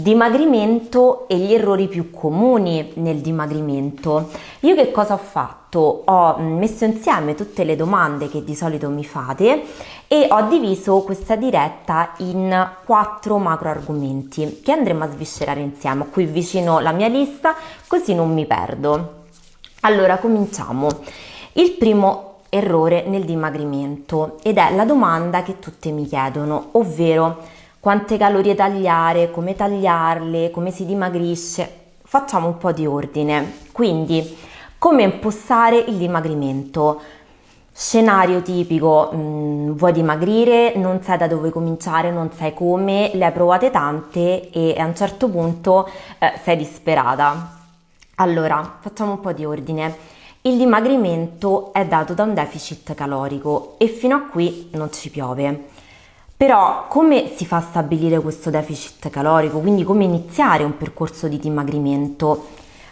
Dimagrimento e gli errori più comuni nel dimagrimento. Io che cosa ho fatto? Ho messo insieme tutte le domande che di solito mi fate e ho diviso questa diretta in quattro macro argomenti che andremo a sviscerare insieme. Qui vicino la mia lista così non mi perdo. Allora cominciamo. Il primo errore nel dimagrimento ed è la domanda che tutte mi chiedono, ovvero quante calorie tagliare, come tagliarle, come si dimagrisce. Facciamo un po' di ordine. Quindi, come impostare il dimagrimento? Scenario tipico, mh, mm, vuoi dimagrire, non sai da dove cominciare, non sai come, le hai provate tante e a un certo punto eh, sei disperata. Allora, facciamo un po' di ordine. Il dimagrimento è dato da un deficit calorico e fino a qui non ci piove. Però come si fa a stabilire questo deficit calorico? Quindi come iniziare un percorso di dimagrimento?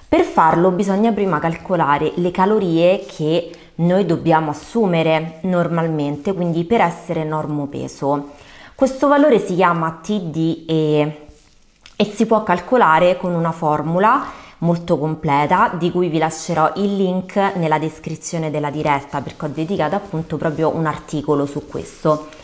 Per farlo bisogna prima calcolare le calorie che noi dobbiamo assumere normalmente, quindi per essere normopeso. Questo valore si chiama TDE e si può calcolare con una formula molto completa di cui vi lascerò il link nella descrizione della diretta perché ho dedicato appunto proprio un articolo su questo.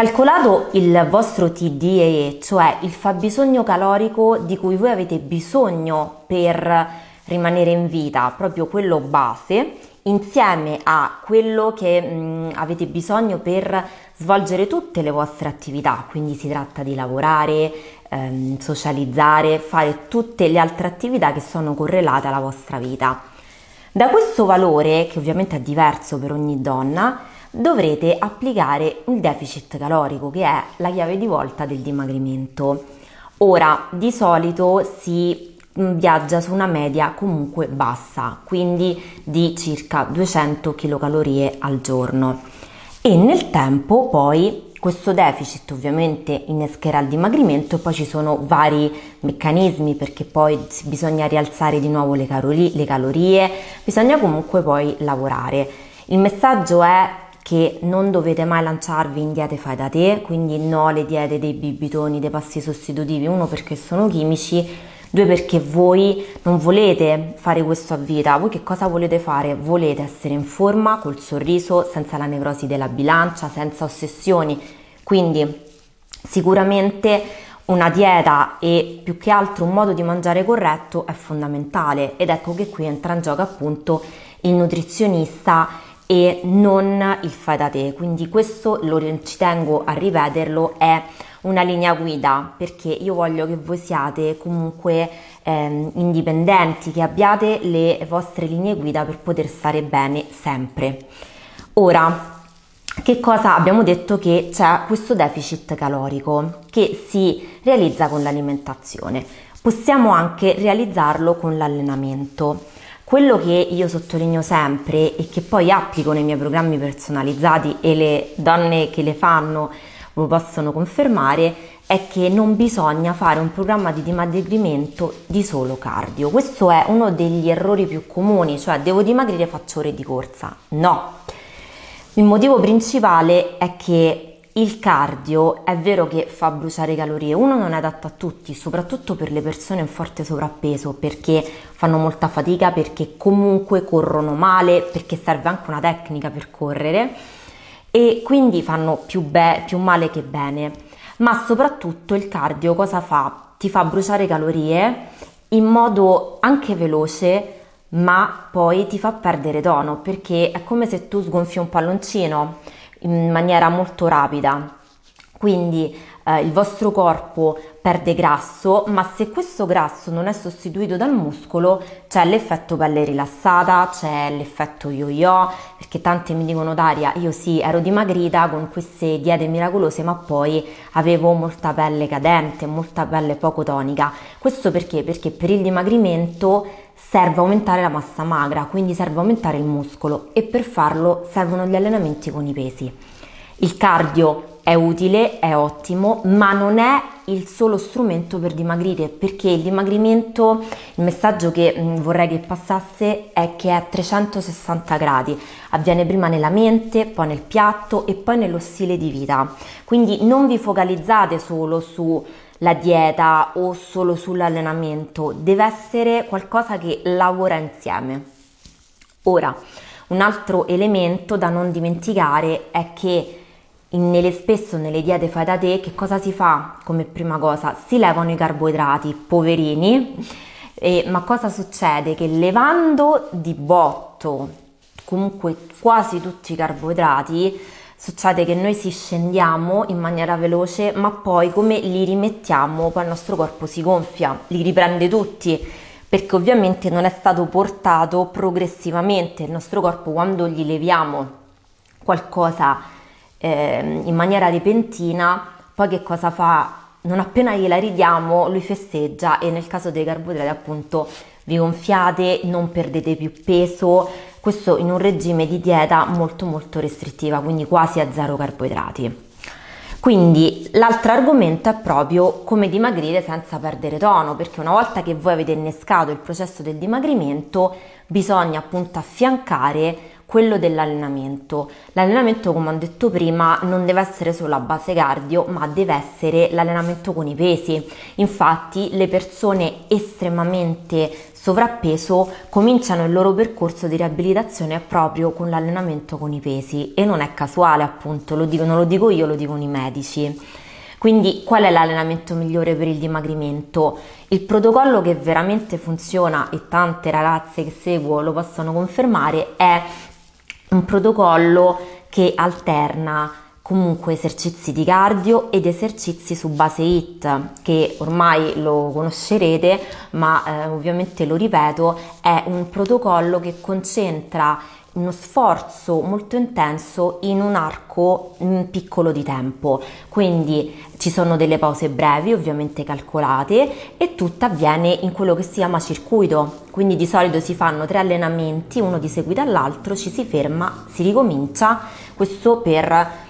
Calcolato il vostro TDE, cioè il fabbisogno calorico di cui voi avete bisogno per rimanere in vita, proprio quello base, insieme a quello che mh, mm, avete bisogno per svolgere tutte le vostre attività, quindi si tratta di lavorare, ehm, socializzare, fare tutte le altre attività che sono correlate alla vostra vita. Da questo valore, che ovviamente è diverso per ogni donna, dovrete applicare un deficit calorico che è la chiave di volta del dimagrimento. Ora, di solito si mm, viaggia su una media comunque bassa, quindi di circa 200 kcal al giorno. E nel tempo poi questo deficit ovviamente innescherà il dimagrimento e poi ci sono vari meccanismi perché poi bisogna rialzare di nuovo le, calorie, le calorie bisogna comunque poi lavorare. Il messaggio è che non dovete mai lanciarvi in diete fai da te, quindi no le diete dei bibitoni, dei passi sostitutivi, uno perché sono chimici, due perché voi non volete fare questo a vita, voi che cosa volete fare? Volete essere in forma, col sorriso, senza la nevrosi della bilancia, senza ossessioni, quindi sicuramente una dieta e più che altro un modo di mangiare corretto è fondamentale. Ed ecco che qui entra in gioco appunto il nutrizionista e non il fai da te. Quindi questo lo ci tengo a ripeterlo è una linea guida perché io voglio che voi siate comunque ehm, indipendenti, che abbiate le vostre linee guida per poter stare bene sempre. Ora, che cosa abbiamo detto che c'è questo deficit calorico che si realizza con l'alimentazione. Possiamo anche realizzarlo con l'allenamento. Quello che io sottolineo sempre e che poi applico nei miei programmi personalizzati e le donne che le fanno lo possono confermare è che non bisogna fare un programma di dimagrimento di solo cardio. Questo è uno degli errori più comuni, cioè devo dimagrire faccio ore di corsa. No. Il motivo principale è che il cardio è vero che fa bruciare calorie, uno non è adatto a tutti, soprattutto per le persone in forte sovrappeso, perché fanno molta fatica, perché comunque corrono male, perché serve anche una tecnica per correre e quindi fanno più, be- più male che bene. Ma soprattutto il cardio cosa fa? Ti fa bruciare calorie in modo anche veloce, ma poi ti fa perdere tono, perché è come se tu sgonfi un palloncino in maniera molto rapida. Quindi eh, il vostro corpo perde grasso, ma se questo grasso non è sostituito dal muscolo, c'è l'effetto pelle rilassata, c'è l'effetto yo-yo, perché tante mi dicono Daria, io sì, ero dimagrita con queste diete miracolose, ma poi avevo molta pelle cadente, molta pelle poco tonica. Questo perché? Perché per il dimagrimento serve aumentare la massa magra, quindi serve aumentare il muscolo e per farlo servono gli allenamenti con i pesi. Il cardio è utile, è ottimo, ma non è il solo strumento per dimagrire perché il dimagrimento, il messaggio che mm, vorrei che passasse è che è a 360 gradi, avviene prima nella mente, poi nel piatto e poi nello stile di vita. Quindi non vi focalizzate solo su la dieta o solo sull'allenamento, deve essere qualcosa che lavora insieme. Ora, un altro elemento da non dimenticare è che nelle, spesso nelle diete fai da te che cosa si fa come prima cosa? Si levano i carboidrati, poverini, e, ma cosa succede? Che levando di botto comunque quasi tutti i carboidrati, succede che noi si scendiamo in maniera veloce, ma poi come li rimettiamo, poi il nostro corpo si gonfia, li riprende tutti, perché ovviamente non è stato portato progressivamente. Il nostro corpo quando gli leviamo qualcosa eh, in maniera repentina, poi che cosa fa? Non appena gliela ridiamo, lui festeggia e nel caso dei carboidrati appunto vi gonfiate, non perdete più peso, questo in un regime di dieta molto molto restrittiva, quindi quasi a zero carboidrati. Quindi l'altro argomento è proprio come dimagrire senza perdere tono, perché una volta che voi avete innescato il processo del dimagrimento, bisogna appunto affiancare quello dell'allenamento. L'allenamento, come ho detto prima, non deve essere solo a base cardio, ma deve essere l'allenamento con i pesi. Infatti, le persone estremamente sovrappeso cominciano il loro percorso di riabilitazione proprio con l'allenamento con i pesi e non è casuale, appunto, lo dico, non lo dico io, lo dicono i medici. Quindi qual è l'allenamento migliore per il dimagrimento? Il protocollo che veramente funziona e tante ragazze che seguo lo possono confermare è un protocollo che alterna comunque esercizi di cardio ed esercizi su base HIT che ormai lo conoscerete ma eh, ovviamente lo ripeto è un protocollo che concentra uno sforzo molto intenso in un arco piccolo di tempo. Quindi ci sono delle pause brevi ovviamente calcolate e tutto avviene in quello che si chiama circuito. Quindi di solito si fanno tre allenamenti uno di seguito all'altro ci si ferma si ricomincia. Questo per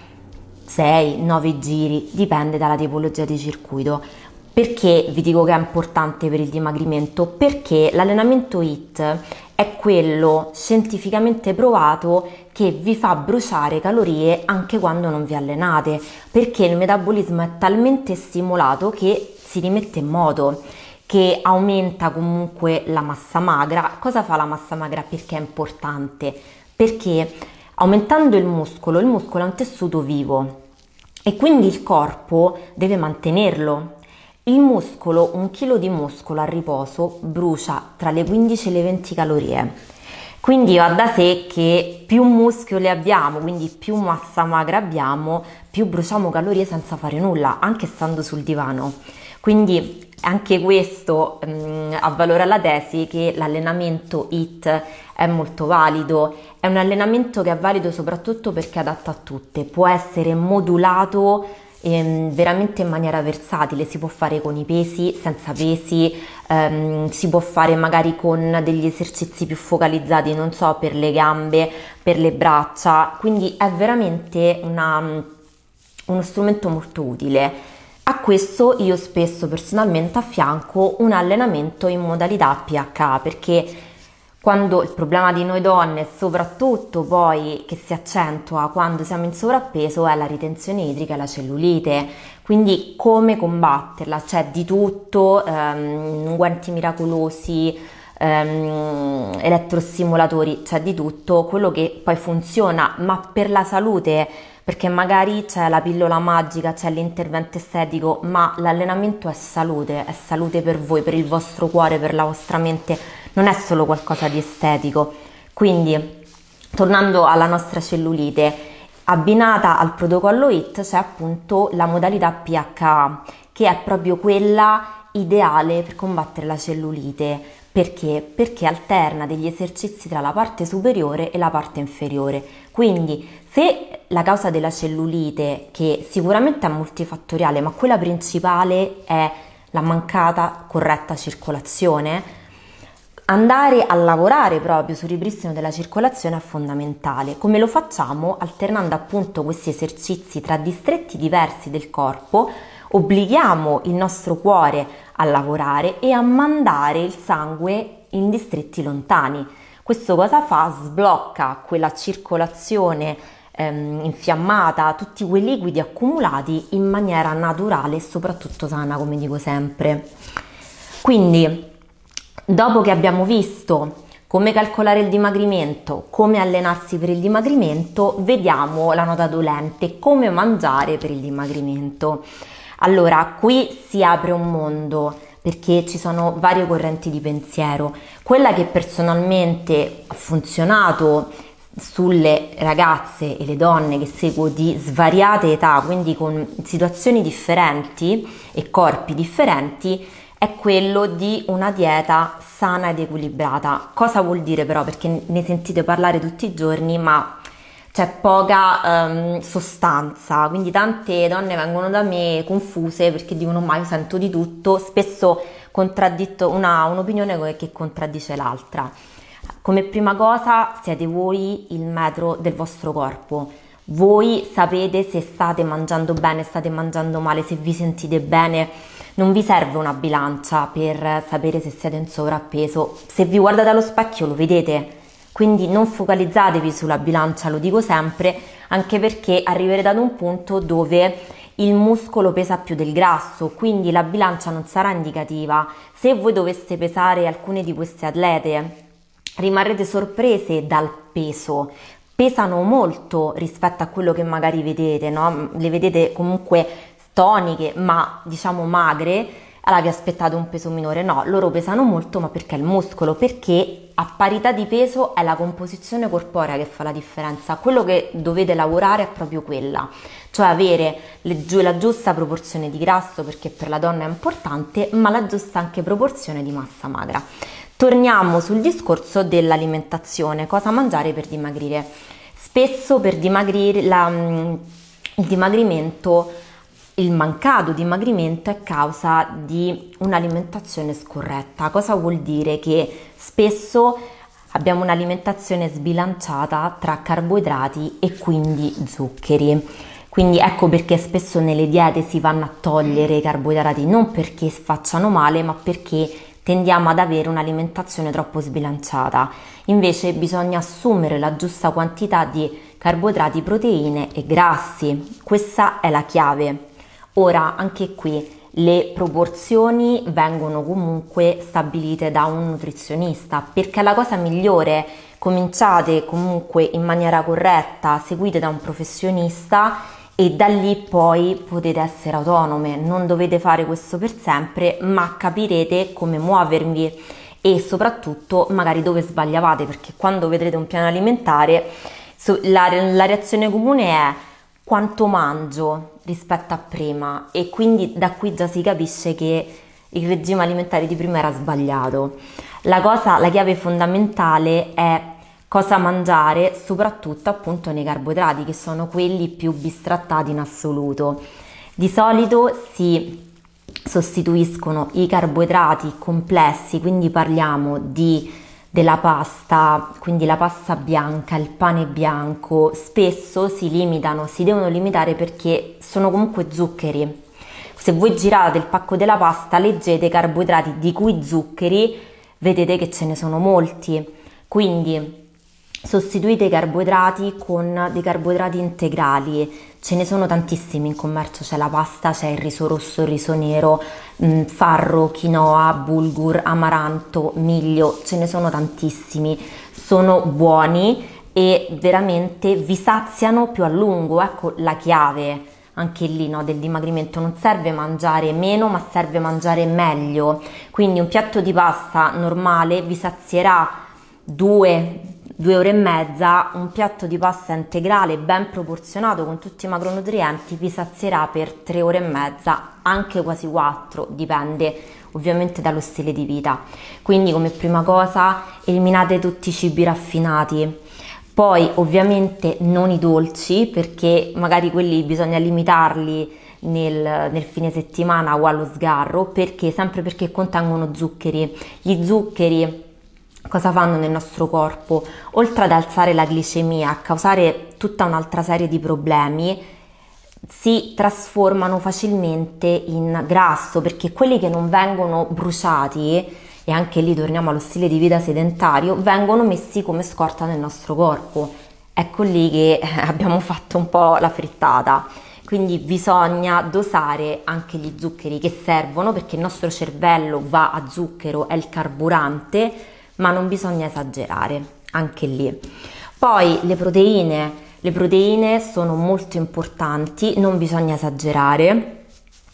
6-9 giri, dipende dalla tipologia di circuito. Perché vi dico che è importante per il dimagrimento? Perché l'allenamento HIT è quello scientificamente provato che vi fa bruciare calorie anche quando non vi allenate, perché il metabolismo è talmente stimolato che si rimette in moto, che aumenta comunque la massa magra. Cosa fa la massa magra? Perché è importante? Perché aumentando il muscolo, il muscolo è un tessuto vivo e quindi il corpo deve mantenerlo. Il muscolo, un chilo di muscolo a riposo, brucia tra le 15 e le 20 calorie. Quindi va da sé che più muscoli abbiamo, quindi più massa magra abbiamo, più bruciamo calorie senza fare nulla, anche stando sul divano. Quindi anche questo mh, avvalora la tesi che l'allenamento HIT è molto valido, è un allenamento che è valido soprattutto perché è adatto a tutte, può essere modulato ehm, veramente in maniera versatile, si può fare con i pesi, senza pesi, ehm, si può fare magari con degli esercizi più focalizzati, non so, per le gambe, per le braccia, quindi è veramente una, uno strumento molto utile. A questo io spesso personalmente affianco un allenamento in modalità PH perché quando il problema di noi donne, soprattutto poi che si accentua quando siamo in sovrappeso, è la ritenzione idrica e la cellulite. Quindi come combatterla? C'è di tutto, ehm, guanti miracolosi, ehm, elettrostimolatori, c'è di tutto, quello che poi funziona, ma per la salute perché magari c'è la pillola magica, c'è l'intervento estetico, ma l'allenamento è salute, è salute per voi, per il vostro cuore, per la vostra mente, non è solo qualcosa di estetico. Quindi, tornando alla nostra cellulite, abbinata al protocollo HIT c'è appunto la modalità PHA, che è proprio quella ideale per combattere la cellulite. Perché? Perché alterna degli esercizi tra la parte superiore e la parte inferiore. Quindi se la causa della cellulite, che sicuramente è multifattoriale, ma quella principale è la mancata corretta circolazione, andare a lavorare proprio sul ripristino della circolazione è fondamentale. Come lo facciamo? Alternando appunto questi esercizi tra distretti diversi del corpo, obblighiamo il nostro cuore a lavorare e a mandare il sangue in distretti lontani. Questo cosa fa? Sblocca quella circolazione ehm, infiammata, tutti quei liquidi accumulati in maniera naturale e soprattutto sana, come dico sempre. Quindi, dopo che abbiamo visto come calcolare il dimagrimento, come allenarsi per il dimagrimento, vediamo la nota dolente, come mangiare per il dimagrimento. Allora, qui si apre un mondo perché ci sono varie correnti di pensiero. Quella che personalmente ha funzionato sulle ragazze e le donne che seguo di svariate età, quindi con situazioni differenti e corpi differenti, è quello di una dieta sana ed equilibrata. Cosa vuol dire però? Perché ne sentite parlare tutti i giorni, ma c'è poca um, sostanza, quindi tante donne vengono da me confuse perché dicono ma io sento di tutto, spesso contradditto una, un'opinione che contraddice l'altra. Come prima cosa siete voi il metro del vostro corpo. Voi sapete se state mangiando bene, state mangiando male, se vi sentite bene non vi serve una bilancia per sapere se siete in sovrappeso. Se vi guardate allo specchio lo vedete. Quindi non focalizzatevi sulla bilancia, lo dico sempre, anche perché arriverete ad un punto dove il muscolo pesa più del grasso, quindi la bilancia non sarà indicativa. Se voi doveste pesare alcune di queste atlete, rimarrete sorprese dal peso. Pesano molto rispetto a quello che magari vedete, no? Le vedete comunque toniche ma diciamo magre, allora vi aspettate un peso minore. No, loro pesano molto ma perché il muscolo? Perché a parità di peso è la composizione corporea che fa la differenza. Quello che dovete lavorare è proprio quella, cioè avere le, la giusta proporzione di grasso perché per la donna è importante, ma la giusta anche proporzione di massa magra. Torniamo sul discorso dell'alimentazione, cosa mangiare per dimagrire. Spesso per dimagrire la, il dimagrimento il mancato dimagrimento è causa di un'alimentazione scorretta. Cosa vuol dire? Che spesso abbiamo un'alimentazione sbilanciata tra carboidrati e quindi zuccheri. Quindi ecco perché spesso nelle diete si vanno a togliere i carboidrati, non perché facciano male, ma perché tendiamo ad avere un'alimentazione troppo sbilanciata. Invece bisogna assumere la giusta quantità di carboidrati, proteine e grassi. Questa è la chiave. Ora, anche qui le proporzioni vengono comunque stabilite da un nutrizionista perché la cosa migliore cominciate comunque in maniera corretta, seguite da un professionista e da lì poi potete essere autonome, non dovete fare questo per sempre, ma capirete come muovervi e soprattutto magari dove sbagliavate, perché quando vedrete un piano alimentare la, la reazione comune è quanto mangio rispetto a prima e quindi da qui già si capisce che il regime alimentare di prima era sbagliato. La cosa, la chiave fondamentale è cosa mangiare, soprattutto appunto nei carboidrati, che sono quelli più bistrattati in assoluto. Di solito si sostituiscono i carboidrati complessi, quindi parliamo di della pasta, quindi la pasta bianca, il pane bianco, spesso si limitano, si devono limitare perché sono comunque zuccheri. Se voi girate il pacco della pasta, leggete carboidrati di cui zuccheri, vedete che ce ne sono molti. Quindi sostituite i carboidrati con dei carboidrati integrali. Ce ne sono tantissimi in commercio, c'è la pasta, c'è il riso rosso, il riso nero, mh, farro, quinoa, bulgur, amaranto, miglio, ce ne sono tantissimi. Sono buoni e veramente vi saziano più a lungo, ecco la chiave anche lì no, del dimagrimento non serve mangiare meno ma serve mangiare meglio quindi un piatto di pasta normale vi sazierà due due ore e mezza, un piatto di pasta integrale ben proporzionato con tutti i macronutrienti vi sazierà per tre ore e mezza, anche quasi quattro, dipende ovviamente dallo stile di vita. Quindi come prima cosa eliminate tutti i cibi raffinati. Poi ovviamente non i dolci perché magari quelli bisogna limitarli nel, nel, fine settimana o allo sgarro perché sempre perché contengono zuccheri. Gli zuccheri cosa fanno nel nostro corpo? Oltre ad alzare la glicemia, a causare tutta un'altra serie di problemi, si trasformano facilmente in grasso perché quelli che non vengono bruciati, e anche lì torniamo allo stile di vita sedentario, vengono messi come scorta nel nostro corpo. ecco lì che abbiamo fatto un po' la frittata. Quindi bisogna dosare anche gli zuccheri che servono perché il nostro cervello va a zucchero, è il carburante, ma non bisogna esagerare anche lì. Poi le proteine, le proteine sono molto importanti, non bisogna esagerare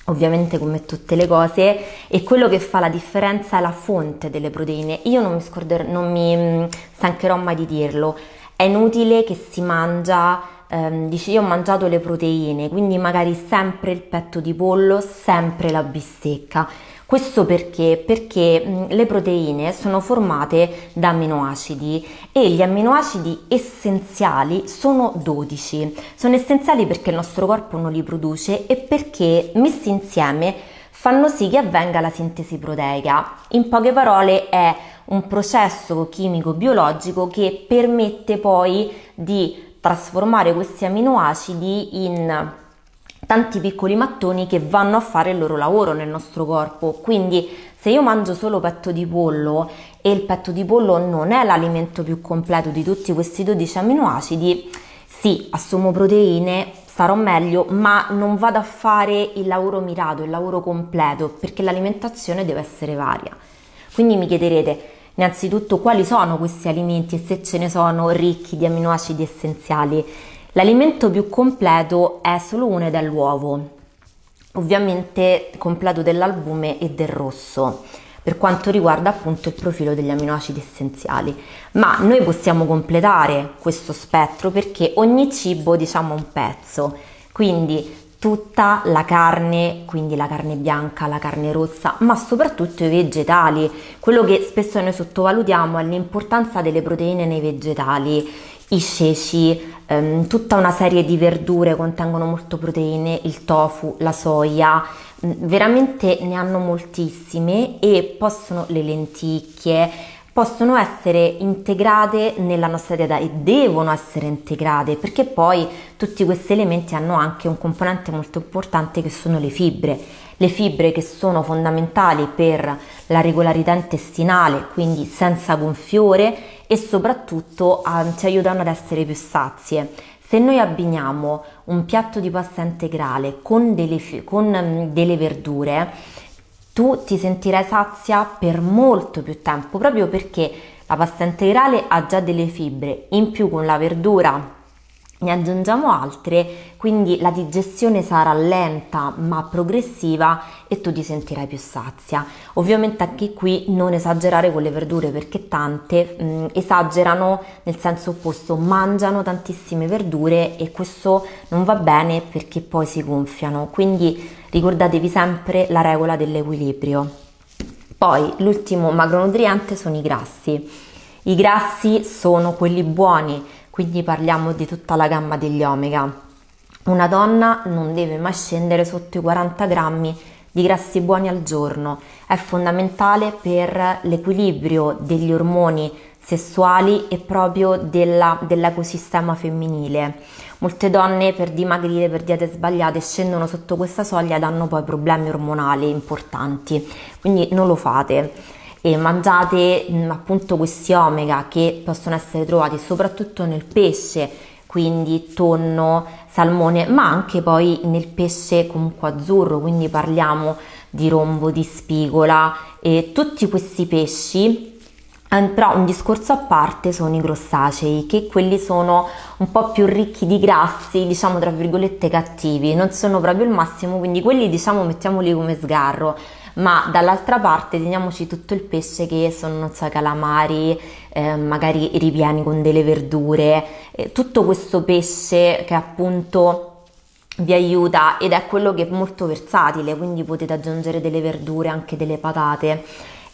ovviamente come tutte le cose e quello che fa la differenza è la fonte delle proteine. Io non mi, scorder- non mi mm, stancherò mai di dirlo, è inutile che si mangia, ehm, dici io ho mangiato le proteine, quindi magari sempre il petto di pollo, sempre la bistecca. Questo perché? Perché le proteine sono formate da amminoacidi e gli amminoacidi essenziali sono 12. Sono essenziali perché il nostro corpo non li produce e perché messi insieme fanno sì che avvenga la sintesi proteica. In poche parole è un processo chimico biologico che permette poi di trasformare questi amminoacidi in tanti piccoli mattoni che vanno a fare il loro lavoro nel nostro corpo. Quindi se io mangio solo petto di pollo e il petto di pollo non è l'alimento più completo di tutti questi 12 amminoacidi, sì, assumo proteine, starò meglio, ma non vado a fare il lavoro mirato, il lavoro completo, perché l'alimentazione deve essere varia. Quindi mi chiederete, innanzitutto, quali sono questi alimenti e se ce ne sono ricchi di amminoacidi essenziali? L'alimento più completo è solo uno ed è l'uovo, ovviamente completo dell'albume e del rosso per quanto riguarda appunto il profilo degli amminoacidi essenziali. Ma noi possiamo completare questo spettro perché ogni cibo diciamo un pezzo, quindi tutta la carne, quindi la carne bianca, la carne rossa, ma soprattutto i vegetali. Quello che spesso noi sottovalutiamo è l'importanza delle proteine nei vegetali i ceci, ehm, tutta una serie di verdure contengono molto proteine, il tofu, la soia, mm, veramente ne hanno moltissime e possono le lenticchie possono essere integrate nella nostra dieta e devono essere integrate perché poi tutti questi elementi hanno anche un componente molto importante che sono le fibre. Le fibre che sono fondamentali per la regolarità intestinale, quindi senza gonfiore e soprattutto ah, ci aiutano ad essere più sazie. Se noi abbiniamo un piatto di pasta integrale con delle, con mm, delle verdure, tu ti sentirai sazia per molto più tempo, proprio perché la pasta integrale ha già delle fibre, in più con la verdura ne aggiungiamo altre, quindi la digestione sarà lenta ma progressiva e tu ti sentirai più sazia. Ovviamente anche qui non esagerare con le verdure perché tante mh, mm, esagerano nel senso opposto, mangiano tantissime verdure e questo non va bene perché poi si gonfiano. Quindi ricordatevi sempre la regola dell'equilibrio. Poi l'ultimo macronutriente sono i grassi. I grassi sono quelli buoni quindi parliamo di tutta la gamma degli omega. Una donna non deve mai scendere sotto i 40 grammi di grassi buoni al giorno, è fondamentale per l'equilibrio degli ormoni sessuali e proprio della, dell'ecosistema femminile. Molte donne per dimagrire, per diete sbagliate, scendono sotto questa soglia ed hanno poi problemi ormonali importanti, quindi non lo fate e mangiate mh, appunto questi omega che possono essere trovati soprattutto nel pesce, quindi tonno, salmone, ma anche poi nel pesce comunque azzurro, quindi parliamo di rombo, di spigola e tutti questi pesci. Però un discorso a parte sono i grossacei, che quelli sono un po' più ricchi di grassi, diciamo tra virgolette cattivi, non sono proprio il massimo, quindi quelli diciamo mettiamoli come sgarro ma dall'altra parte teniamoci tutto il pesce che sono, non so, calamari, eh, magari ripieni con delle verdure, eh, tutto questo pesce che appunto vi aiuta ed è quello che è molto versatile, quindi potete aggiungere delle verdure, anche delle patate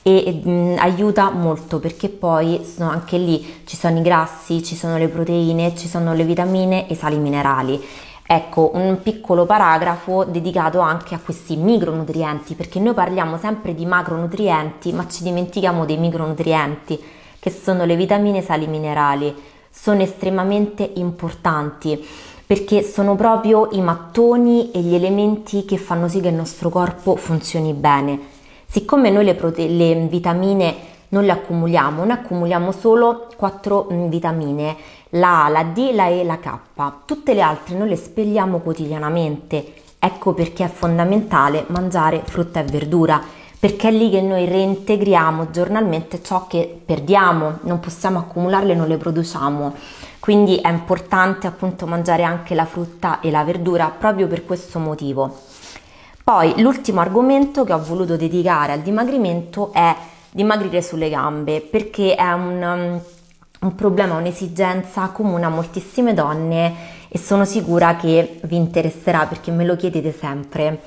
e mh, aiuta molto perché poi sono anche lì ci sono i grassi, ci sono le proteine, ci sono le vitamine e i sali minerali Ecco, un piccolo paragrafo dedicato anche a questi micronutrienti, perché noi parliamo sempre di macronutrienti, ma ci dimentichiamo dei micronutrienti, che sono le vitamine e sali minerali. Sono estremamente importanti perché sono proprio i mattoni e gli elementi che fanno sì che il nostro corpo funzioni bene. Siccome noi le, prote- le vitamine non le accumuliamo, noi accumuliamo solo quattro mm, vitamine, la A, la D, la E, la K. Tutte le altre noi le spelliamo quotidianamente. Ecco perché è fondamentale mangiare frutta e verdura, perché è lì che noi reintegriamo giornalmente ciò che perdiamo, non possiamo accumularle, non le produciamo. Quindi è importante appunto mangiare anche la frutta e la verdura proprio per questo motivo. Poi l'ultimo argomento che ho voluto dedicare al dimagrimento è dimagrire sulle gambe perché è un, un problema, un'esigenza comune a moltissime donne e sono sicura che vi interesserà perché me lo chiedete sempre.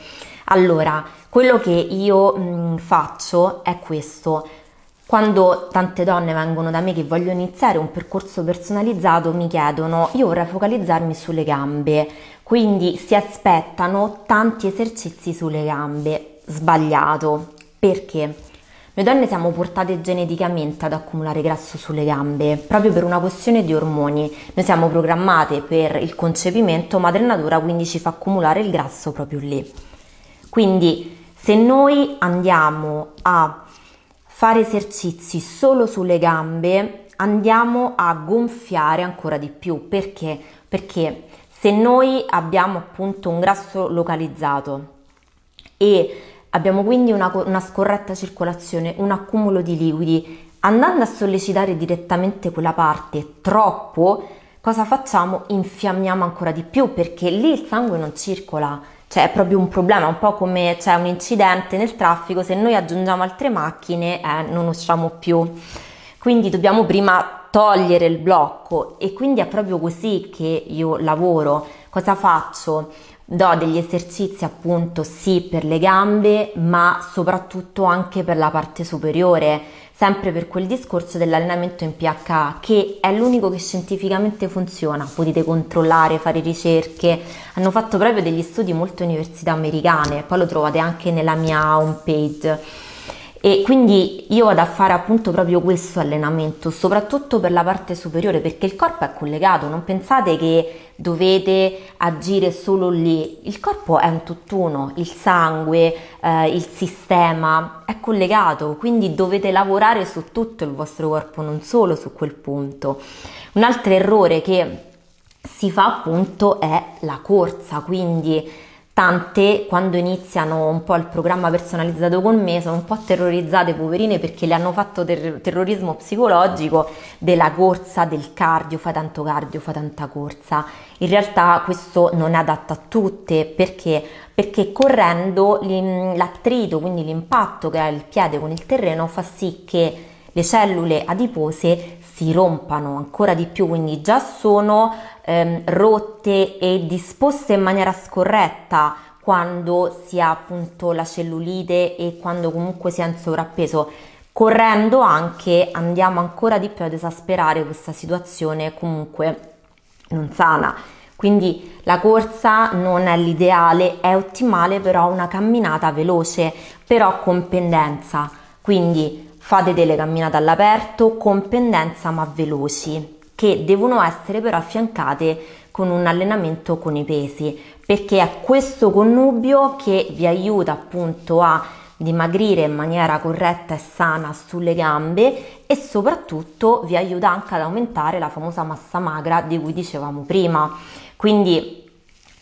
Allora, quello che io mh, mm, faccio è questo. Quando tante donne vengono da me che vogliono iniziare un percorso personalizzato, mi chiedono: Io vorrei focalizzarmi sulle gambe, quindi si aspettano tanti esercizi sulle gambe. Sbagliato. Perché? Noi donne siamo portate geneticamente ad accumulare grasso sulle gambe, proprio per una questione di ormoni. Noi siamo programmate per il concepimento, madre natura quindi ci fa accumulare il grasso proprio lì. Quindi se noi andiamo a fare esercizi solo sulle gambe, andiamo a gonfiare ancora di più. Perché? Perché se noi abbiamo appunto un grasso localizzato e abbiamo quindi una, una scorretta circolazione, un accumulo di liquidi, andando a sollecitare direttamente quella parte troppo, cosa facciamo? Infiammiamo ancora di più perché lì il sangue non circola, cioè è proprio un problema, un po' come c'è un incidente nel traffico, se noi aggiungiamo altre macchine eh, non usciamo più. Quindi dobbiamo prima togliere il blocco e quindi è proprio così che io lavoro. Cosa faccio? Do degli esercizi appunto sì per le gambe, ma soprattutto anche per la parte superiore, sempre per quel discorso dell'allenamento in PH che è l'unico che scientificamente funziona. Potete controllare, fare ricerche, hanno fatto proprio degli studi molte università americane, poi lo trovate anche nella mia home page e quindi io vado a fare appunto proprio questo allenamento, soprattutto per la parte superiore, perché il corpo è collegato, non pensate che dovete agire solo lì, il corpo è un tutt'uno, il sangue, eh, il sistema è collegato, quindi dovete lavorare su tutto il vostro corpo, non solo su quel punto. Un altro errore che si fa appunto è la corsa, quindi Tante, quando iniziano un po' il programma personalizzato con me, sono un po' terrorizzate, poverine, perché le hanno fatto ter- terrorismo psicologico della corsa, del cardio, fa tanto cardio, fa tanta corsa. In realtà questo non è adatto a tutte, perché? Perché correndo l'attrito, quindi l'impatto che ha il piede con il terreno, fa sì che le cellule adipose si rompano ancora di più, quindi già sono ehm, rotte e disposte in maniera scorretta quando si ha appunto la cellulite e quando comunque si è in sovrappeso. Correndo anche andiamo ancora di più ad esasperare questa situazione comunque non sana. Quindi la corsa non è l'ideale, è ottimale però una camminata veloce, però con pendenza. Quindi Fate delle camminate all'aperto con pendenza ma veloci, che devono essere però affiancate con un allenamento con i pesi, perché è questo connubio che vi aiuta appunto a dimagrire in maniera corretta e sana sulle gambe e soprattutto vi aiuta anche ad aumentare la famosa massa magra di cui dicevamo prima. Quindi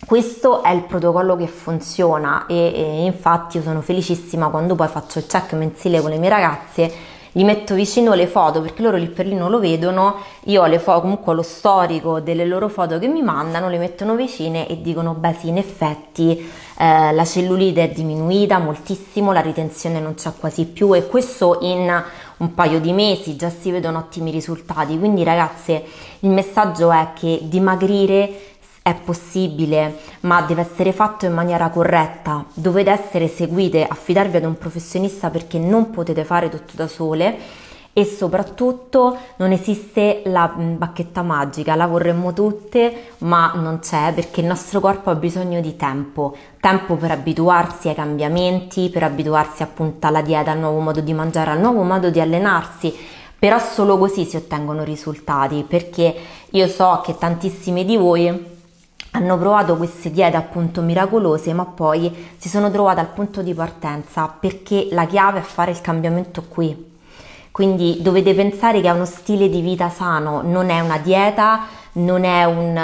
questo è il protocollo che funziona e, e, infatti io sono felicissima quando poi faccio il check mensile con le mie ragazze gli metto vicino le foto perché loro lì per lì non lo vedono io ho le foto comunque lo storico delle loro foto che mi mandano le mettono vicine e dicono beh sì in effetti eh, la cellulite è diminuita moltissimo la ritenzione non c'è quasi più e questo in un paio di mesi già si vedono ottimi risultati quindi ragazze il messaggio è che dimagrire è possibile, ma deve essere fatto in maniera corretta. Dovete essere seguite, affidarvi ad un professionista perché non potete fare tutto da sole e soprattutto non esiste la mm, bacchetta magica, la vorremmo tutte, ma non c'è perché il nostro corpo ha bisogno di tempo, tempo per abituarsi ai cambiamenti, per abituarsi appunto alla dieta, al nuovo modo di mangiare, al nuovo modo di allenarsi. Però solo così si ottengono risultati, perché io so che tantissimi di voi hanno provato queste diete appunto miracolose, ma poi si sono trovate al punto di partenza perché la chiave è fare il cambiamento qui. quindi dovete pensare che è uno stile di vita sano, non è una dieta, non è un, un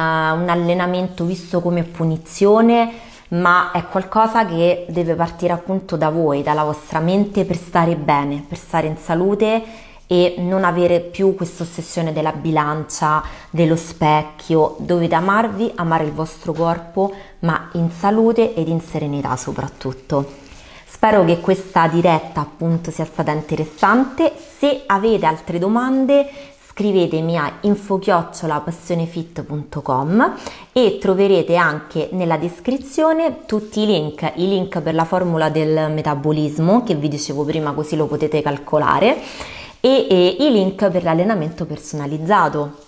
allenamento visto come punizione, ma è qualcosa che deve partire appunto da voi, dalla vostra mente per stare bene, per stare in salute e non avere più questa ossessione della bilancia, dello specchio. Dovete amarvi, amare il vostro corpo, ma in salute ed in serenità soprattutto. Spero che questa diretta appunto sia stata interessante. Se avete altre domande scrivetemi a info-passionefit.com e troverete anche nella descrizione tutti i link, i link per la formula del metabolismo che vi dicevo prima così lo potete calcolare e, e i link per l'allenamento personalizzato.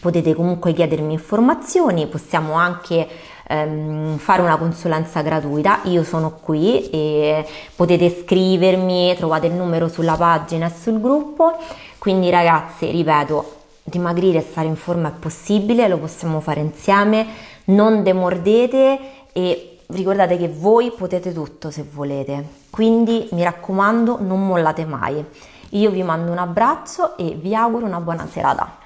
Potete comunque chiedermi informazioni, possiamo anche ehm, fare una consulenza gratuita, io sono qui e potete scrivermi, trovate il numero sulla pagina e sul gruppo, quindi ragazzi, ripeto, dimagrire e stare in forma è possibile, lo possiamo fare insieme, non demordete e ricordate che voi potete tutto se volete, quindi mi raccomando non mollate mai. Io vi mando un abbraccio e vi auguro una buona serata.